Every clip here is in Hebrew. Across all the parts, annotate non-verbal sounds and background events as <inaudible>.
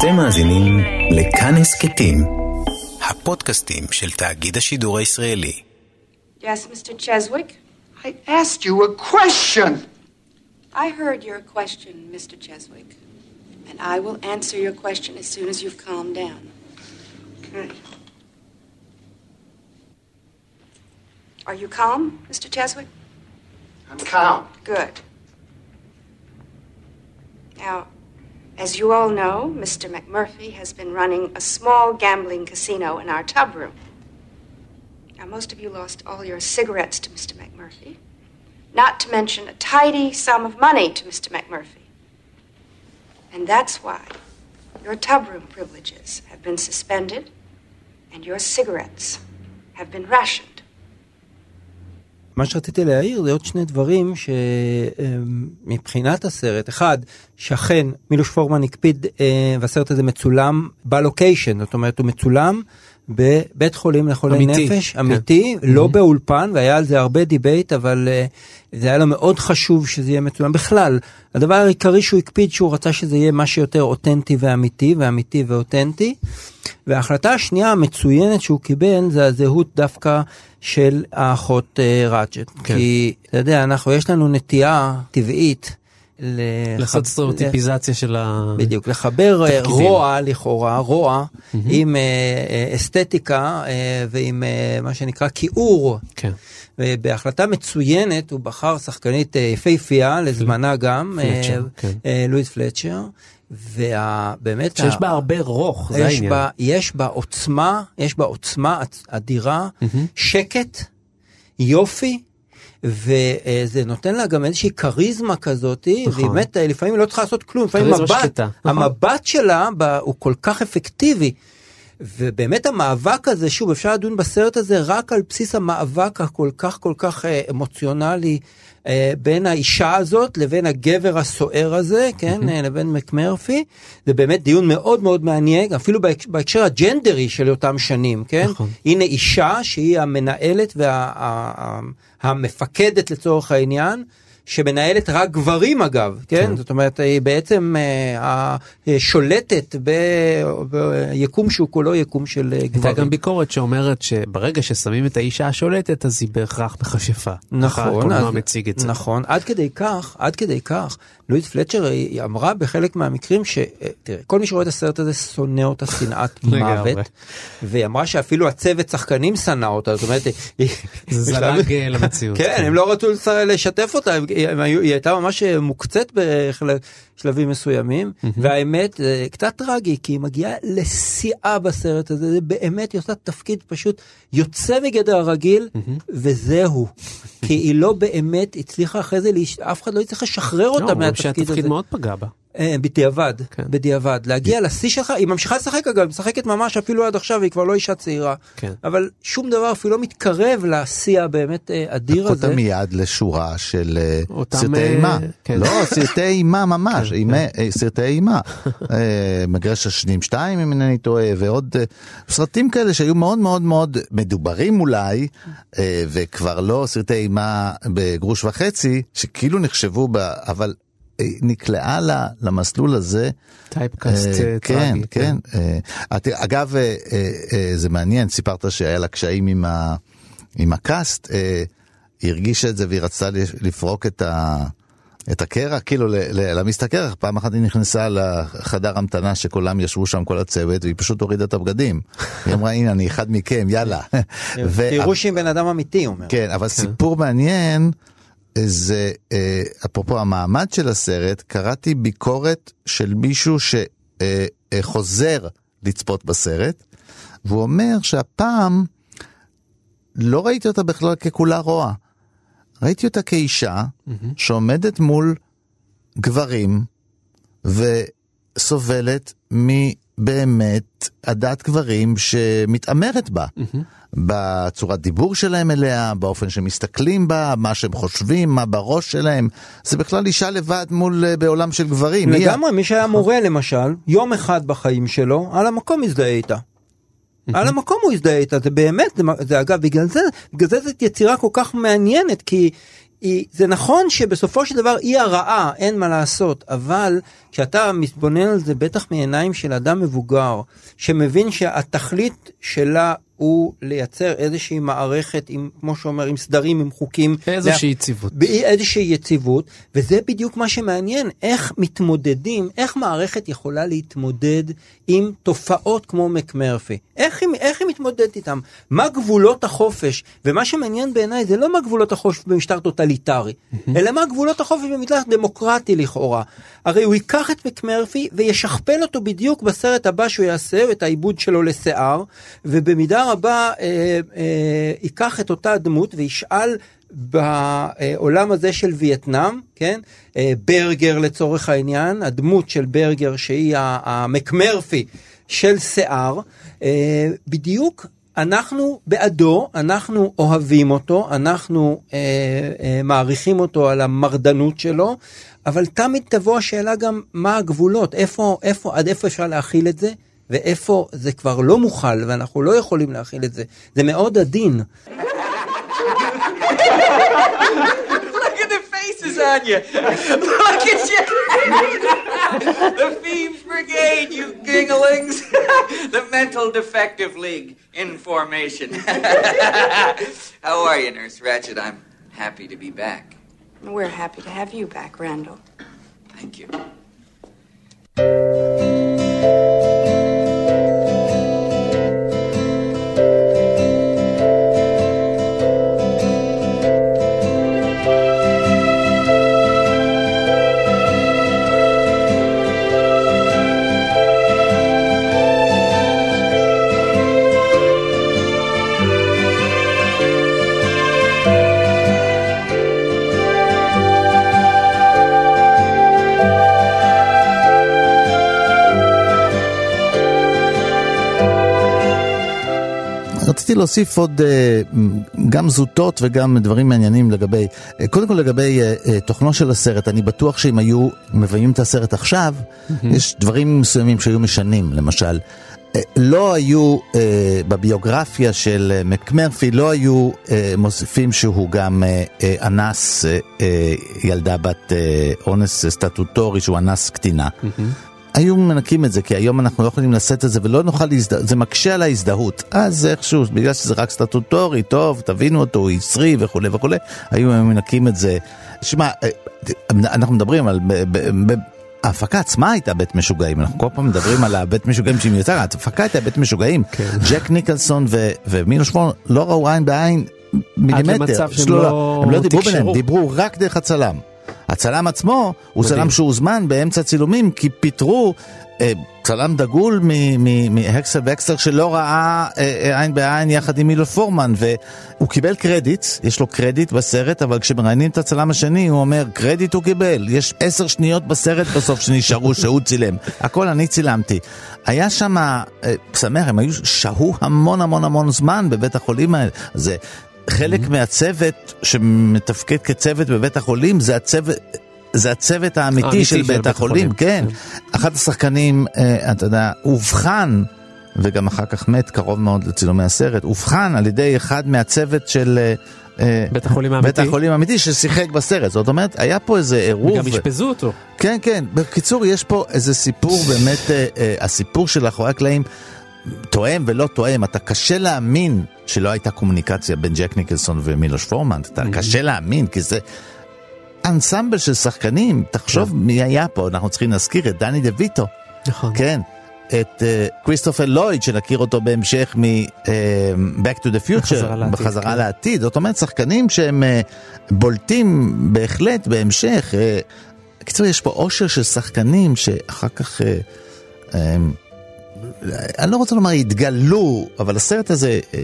אתם מאזינים לכאן הסכתים, הפודקאסטים של תאגיד השידור הישראלי. Yes, Mr. Cheswick? I asked you a question. I heard your question, Mr. Cheswick. And I will answer your question as soon as you've calmed down. Okay. Are you calm, Mr. Cheswick? I'm calm. Good. Now, as you all know, Mr. McMurphy has been running a small gambling casino in our tub room. Now, most of you lost all your cigarettes to Mr. McMurphy, not to mention a tidy sum of money to Mr. McMurphy. And that's why your tub room privileges have been suspended and your cigarettes have been rationed. מה שרציתי להעיר זה עוד שני דברים שמבחינת הסרט, אחד, שאכן מילוש פורמן הקפיד אה, והסרט הזה מצולם בלוקיישן, זאת אומרת הוא מצולם בבית חולים לחולי אמיתי, נפש, כן. אמיתי, לא באולפן, והיה על זה הרבה debate, אבל אה, זה היה לו מאוד חשוב שזה יהיה מצולם. בכלל, הדבר העיקרי שהוא הקפיד שהוא רצה שזה יהיה מה שיותר אותנטי ואמיתי, ואמיתי ואותנטי. וההחלטה השנייה המצוינת שהוא קיבל זה הזהות דווקא של האחות אה, ראצ'ט. כן. כי, אתה יודע, אנחנו, יש לנו נטייה טבעית. לחב- לעשות סטריאוטיפיזציה של ה... בדיוק, לחבר אה, תפקידים. רוע לכאורה, רוע, עם אה, אה, אסתטיקה אה, ועם אה, מה שנקרא כיעור. כן. ובהחלטה מצוינת הוא בחר שחקנית אה, יפהפייה לזמנה גם, אה, פלצ'ר, כן. אה, לואיס פלצ'ר, ובאמת, שיש בה הרבה רוך, זה העניין. בה, יש בה עוצמה, יש בה עוצמה אדירה, שקט, יופי. וזה נותן לה גם איזושהי כריזמה כזאת, נכון. באמת לפעמים היא לא צריכה לעשות כלום, לפעמים מבט, שקטה, נכון. המבט שלה ב- הוא כל כך אפקטיבי. ובאמת המאבק הזה, שוב, אפשר לדון בסרט הזה רק על בסיס המאבק הכל כך כל כך אה, אמוציונלי אה, בין האישה הזאת לבין הגבר הסוער הזה, כן, אה, לבין מקמרפי. זה באמת דיון מאוד מאוד מעניין, אפילו בהק- בהקשר הג'נדרי של אותם שנים, כן? נכון. הנה אישה שהיא המנהלת והמפקדת לצורך העניין. שמנהלת רק גברים אגב, כן? כן. זאת אומרת, היא בעצם אה, השולטת ב- ביקום שהוא כולו יקום של אה, הייתה גברים. גם ביקורת שאומרת שברגע ששמים את האישה השולטת אז היא בהכרח מכשפה. נכון, הקולנוע מציג את זה. נכון, עד כדי כך, עד כדי כך, לואיס פלצ'ר היא אמרה בחלק מהמקרים ש... אה, כל מי שרואה את הסרט הזה שונא אותה שנאת. <laughs> מוות, והיא אמרה שאפילו הצוות שחקנים שנא אותה, זאת אומרת. זה זלג אה, <laughs> למציאות. כן, הם לא רצו לשתף אותה, היא הייתה ממש מוקצת בשלבים מסוימים, והאמת, זה קצת טרגי, כי היא מגיעה לשיאה בסרט הזה, זה באמת, היא עושה תפקיד פשוט יוצא מגדר הרגיל, וזהו. כי היא לא באמת הצליחה אחרי זה, אף אחד לא הצליח לשחרר לא, אותה מהתפקיד הזה. שהתפקיד מאוד פגע בה. אה, בדיעבד, כן. בדיעבד, להגיע לשיא שלך, היא ממשיכה לשחק אגב, היא משחקת ממש אפילו עד עכשיו, היא כבר לא אישה צעירה, כן. אבל שום דבר אפילו לא מתקרב לשיא הבאמת אה, אדיר הזה. אותה מיד לשורה של אה, אותם, סרטי אה, אימה. כן. לא, סרטי אימה ממש, כן, אימה- אה, סרטי אימה. <laughs> אה, מגרש השנים 2 אם אינני טועה, ועוד אה, סרטים כאלה שהיו מאוד מאוד מאוד מדוברים אולי, אה, וכבר לא סרטי אימה בגרוש וחצי, שכאילו נחשבו ב... אבל אה, נקלעה לה- למסלול הזה. טייפקאסט אה, אה, כן, טרגי. כן. אה, את- אגב, אה, אה, אה, זה מעניין, סיפרת שהיה לה קשיים עם ה- עם הקאסט, אה, היא הרגישה את זה והיא רצתה לפרוק את ה... את הקרח, כאילו להעמיס את הקרח, פעם אחת היא נכנסה לחדר המתנה שכולם ישבו שם כל הצוות והיא פשוט הורידה את הבגדים. <laughs> היא אמרה הנה אני אחד מכם יאללה. תראו <laughs> שהיא בן אדם אמיתי, הוא אומר. כן, אבל סיפור מעניין, זה אה, אפרופו המעמד של הסרט, קראתי ביקורת של מישהו שחוזר לצפות בסרט, והוא אומר שהפעם לא ראיתי אותה בכלל ככולה רוע. ראיתי אותה כאישה שעומדת מול גברים וסובלת מבאמת עדת גברים שמתעמרת בה. בצורת דיבור שלהם אליה, באופן שמסתכלים בה, מה שהם חושבים, מה בראש שלהם. זה בכלל אישה לבד מול, אה, בעולם של גברים. היא לגמרי, מי שהיה מורה למשל, יום אחד בחיים שלו, על המקום הזדהה איתה. על המקום הוא הזדהה איתה, זה באמת, זה, זה אגב, בגלל זה, בגלל זה זאת יצירה כל כך מעניינת, כי היא, זה נכון שבסופו של דבר היא הרעה, אין מה לעשות, אבל כשאתה מתבונן על זה בטח מעיניים של אדם מבוגר, שמבין שהתכלית שלה הוא לייצר איזושהי מערכת עם, כמו שאומר, עם סדרים, עם חוקים. איזושהי יציבות. איזושהי יציבות, וזה בדיוק מה שמעניין, איך מתמודדים, איך מערכת יכולה להתמודד עם תופעות כמו מקמרפי. איך היא, איך היא מתמודדת איתם? מה גבולות החופש? ומה שמעניין בעיניי זה לא מה גבולות החופש במשטר טוטליטרי, אלא מה גבולות החופש במשטר דמוקרטי לכאורה. הרי הוא ייקח את מקמרפי וישכפל אותו בדיוק בסרט הבא שהוא יעשה, את העיבוד שלו לשיער, ובמידה רבה אה, אה, ייקח את אותה דמות וישאל בעולם הזה של וייטנאם, כן? אה, ברגר לצורך העניין, הדמות של ברגר שהיא המקמרפי של שיער, אה, בדיוק אנחנו בעדו, אנחנו אוהבים אותו, אנחנו אה, אה, מעריכים אותו על המרדנות שלו, אבל תמיד תבוא השאלה גם מה הגבולות, איפה, איפה, עד איפה אפשר להכיל את זה, ואיפה זה כבר לא מוכל ואנחנו לא יכולים להכיל את זה. זה מאוד עדין. Look at the faces on you. Look at you. the Thieves Brigade, you ginglings. the Mental Defective League in formation. How are you, Nurse Ratchet? I'm happy to be back. We're happy to have you back, Randall. Thank you. רציתי להוסיף עוד אה, גם זוטות וגם דברים מעניינים לגבי, אה, קודם כל לגבי אה, תוכנו של הסרט, אני בטוח שאם היו מביים את הסרט עכשיו, יש דברים מסוימים שהיו משנים, למשל. לא היו, אה, בביוגרפיה של מקמרפי, לא היו אה, מוסיפים שהוא גם אה, אה, אנס אה, ילדה בת אה, אונס סטטוטורי, שהוא אנס קטינה. היו מנקים את זה, כי היום אנחנו לא יכולים לשאת את זה ולא נוכל להזדהות, זה מקשה על ההזדהות. אז איכשהו, בגלל שזה רק סטטוטורי, טוב, תבינו אותו, הוא יצרי וכולי וכולי, היו מנקים את זה. שמע, אה, אנחנו מדברים על... ההפקה עצמה הייתה בית משוגעים, אנחנו כל פעם מדברים על הבית משוגעים שהיא מיוצר, ההפקה הייתה בית משוגעים. ג'ק ניקלסון ו- ומילוש פורן לא ראו עין בעין מילימטר. למצב שהם לא הם לא דיברו. ביניהם, דיברו רק דרך הצלם. הצלם עצמו הוא מדהים. צלם שהוזמן באמצע צילומים כי פיטרו אה, צלם דגול מהקסל וקסלר שלא ראה אה, אה, עין בעין יחד עם מילו פורמן והוא קיבל קרדיט, יש לו קרדיט בסרט אבל כשמראיינים את הצלם השני הוא אומר קרדיט הוא קיבל, יש עשר שניות בסרט בסוף שנשארו <laughs> שהוא צילם, הכל אני צילמתי. היה שם, אה, שמח, הם היו, שהו המון המון המון זמן בבית החולים האלה, זה חלק מהצוות שמתפקד כצוות בבית החולים זה הצוות. זה הצוות האמיתי האמיתי של של בית בית החולים, החולים, כן. אחד השחקנים, אה, אתה יודע, אובחן, וגם אחר כך מת קרוב מאוד לצילומי הסרט, אובחן על ידי אחד מהצוות של... אה, אה, בית החולים בית האמיתי. החולים האמיתי ששיחק בסרט, זאת אומרת, היה פה איזה עירוב. וגם אשפזו אותו. כן, כן. בקיצור, יש פה איזה סיפור באמת, אה, אה, הסיפור של אחורי הקלעים תואם ולא תואם. אתה קשה להאמין שלא הייתה קומוניקציה בין ג'ק ניקלסון ומילוש פורמן. אתה קשה להאמין, כי זה אנסמבל של שחקנים. תחשוב מי היה פה, אנחנו צריכים להזכיר את דני דה ויטו. נכון. כן. את uh, כריסטופר לויד, שנכיר אותו בהמשך מ-Back to the Future, בחזרה לעתיד, בחזרה כן. לעתיד. זאת אומרת, שחקנים שהם uh, בולטים בהחלט בהמשך. Uh, בקיצור, יש פה עושר של שחקנים שאחר כך, uh, um, אני לא רוצה לומר התגלו, אבל הסרט הזה uh,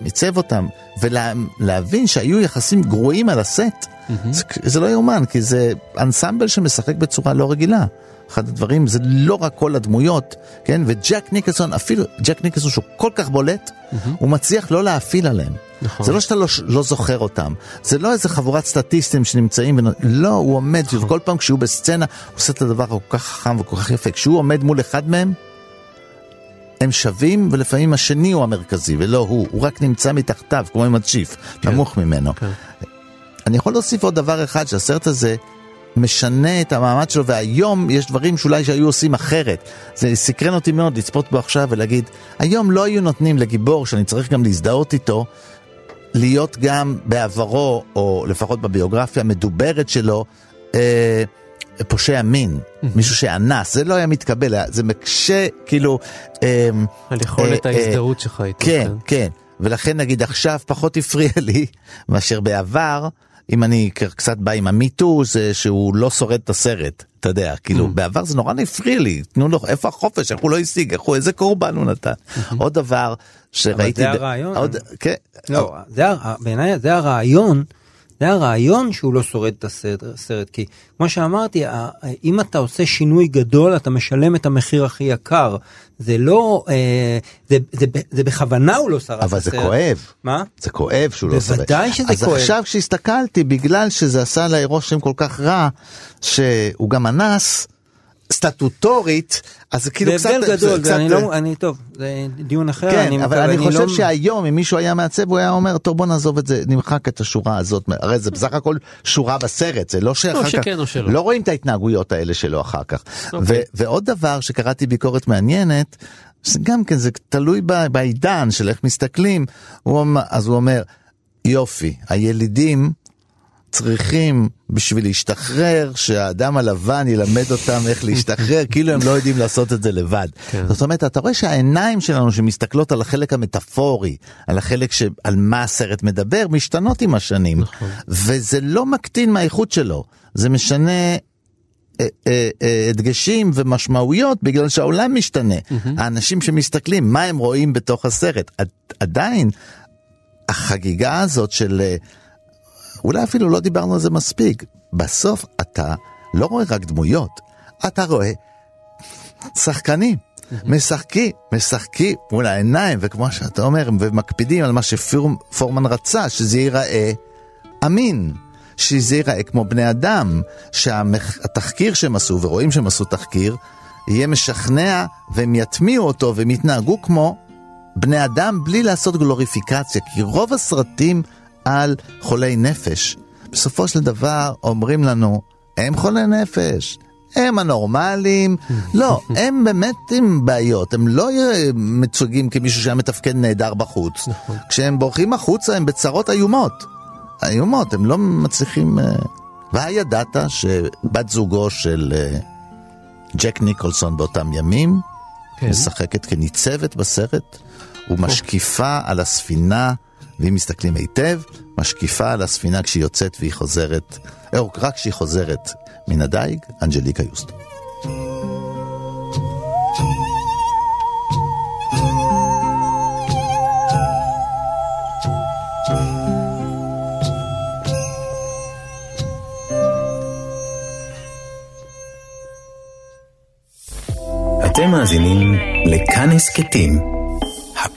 ניצב אותם, ולהבין שהיו יחסים גרועים על הסט, זה, זה לא יאומן, כי זה אנסמבל שמשחק בצורה לא רגילה. אחד הדברים זה לא רק כל הדמויות, כן? וג'ק ניקלסון, אפילו ג'ק ניקלסון שהוא כל כך בולט, הוא מצליח לא להפעיל עליהם. נכון. זה לא שאתה לא, לא זוכר אותם, זה לא איזה חבורת סטטיסטים שנמצאים, ונ... לא, הוא עומד, וכל פעם כשהוא בסצנה, הוא עושה את הדבר הכל כך חכם וכל כך יפה. כשהוא עומד מול אחד מהם, הם שווים, ולפעמים השני הוא המרכזי, ולא הוא, הוא רק נמצא מתחתיו, כמו עם הצ'יף, נמוך ממנו. כן. אני יכול להוסיף עוד דבר אחד, שהסרט הזה משנה את המעמד שלו, והיום יש דברים שאולי שהיו עושים אחרת. זה סקרן אותי מאוד לצפות בו עכשיו ולהגיד, היום לא היו נותנים לגיבור, שאני צריך גם להזדהות איתו, להיות גם בעברו, או לפחות בביוגרפיה המדוברת שלו, אה, פושע מין, מישהו שאנס, זה לא היה מתקבל, זה מקשה, כאילו... אה, על יכולת אה, אה, ההזדהות שלך איתו. כן, כן, ולכן נגיד עכשיו פחות הפריע לי <laughs> מאשר בעבר, אם אני קצת בא עם המיטו, זה שהוא לא שורד את הסרט, אתה יודע, כאילו בעבר זה נורא הפריע לי, תנו לו, איפה החופש, איך הוא לא השיג, איך הוא, איזה קורבן הוא נתן. עוד דבר שראיתי... זה ב- הרעיון. עוד, כן, לא, זה, בעיניי זה הרעיון, זה הרעיון שהוא לא שורד את הסרט, כי כמו שאמרתי, אם אתה עושה שינוי גדול, אתה משלם את המחיר הכי יקר. זה לא, אה, זה, זה, זה בכוונה הוא לא שרד את אבל הסרט. זה כואב. מה? זה כואב שהוא לא שורד. בוודאי שזה אז כואב. עכשיו כשהסתכלתי, בגלל שזה עשה עליי רושם כל כך רע, שהוא גם אנס, סטטוטורית, אז זה כאילו זה קצת... הבדל גדול, קצת- זה אני לא, אני טוב, זה דיון אחר, כן, אני אבל מקווה, אני חושב לא... שהיום אם מישהו היה מעצב הוא היה אומר טוב בוא נעזוב את זה נמחק את השורה הזאת הרי זה בסך הכל שורה בסרט זה לא שאחר או כך שכן או שלא. לא רואים את ההתנהגויות האלה שלו אחר כך. אוקיי. ו- ועוד דבר שקראתי ביקורת מעניינת זה גם כן זה תלוי ב- בעידן של איך מסתכלים הוא אמר- אז הוא אומר יופי הילידים צריכים בשביל להשתחרר שהאדם הלבן ילמד אותם איך להשתחרר כאילו הם לא יודעים לעשות את זה לבד. כן. זאת אומרת אתה רואה שהעיניים שלנו שמסתכלות על החלק המטאפורי על החלק שעל מה הסרט מדבר משתנות עם השנים וזה לא מקטין מהאיכות שלו זה משנה אה, אה, אה, הדגשים ומשמעויות בגלל שהעולם משתנה. האנשים שמסתכלים מה הם רואים בתוך הסרט עד- עדיין החגיגה הזאת של אולי אפילו לא דיברנו על זה מספיק. בסוף אתה לא רואה רק דמויות, אתה רואה שחקנים. משחקים, משחקים מול העיניים, וכמו שאתה אומר, ומקפידים על מה שפורמן רצה, שזה ייראה אמין, שזה ייראה כמו בני אדם, שהתחקיר שהם עשו, ורואים שהם עשו תחקיר, יהיה משכנע, והם יטמיעו אותו, והם יתנהגו כמו בני אדם בלי לעשות גלוריפיקציה, כי רוב הסרטים על חולי נפש, בסופו של דבר אומרים לנו, הם חולי נפש, הם הנורמלים, <laughs> לא, הם באמת עם בעיות, הם לא מצויגים כמישהו שהיה מתפקד נהדר בחוץ. כשהם בורחים החוצה הם בצרות איומות, איומות, הם לא מצליחים... אה, והידעת שבת זוגו של אה, ג'ק ניקולסון באותם ימים, כן. משחקת כניצבת בסרט, ומשקיפה על הספינה, ואם מסתכלים היטב, משקיפה על הספינה כשהיא יוצאת והיא חוזרת, או רק כשהיא חוזרת מן הדייג, אנג'ליקה יוסטו. אתם מאזינים לכאן הסכתים,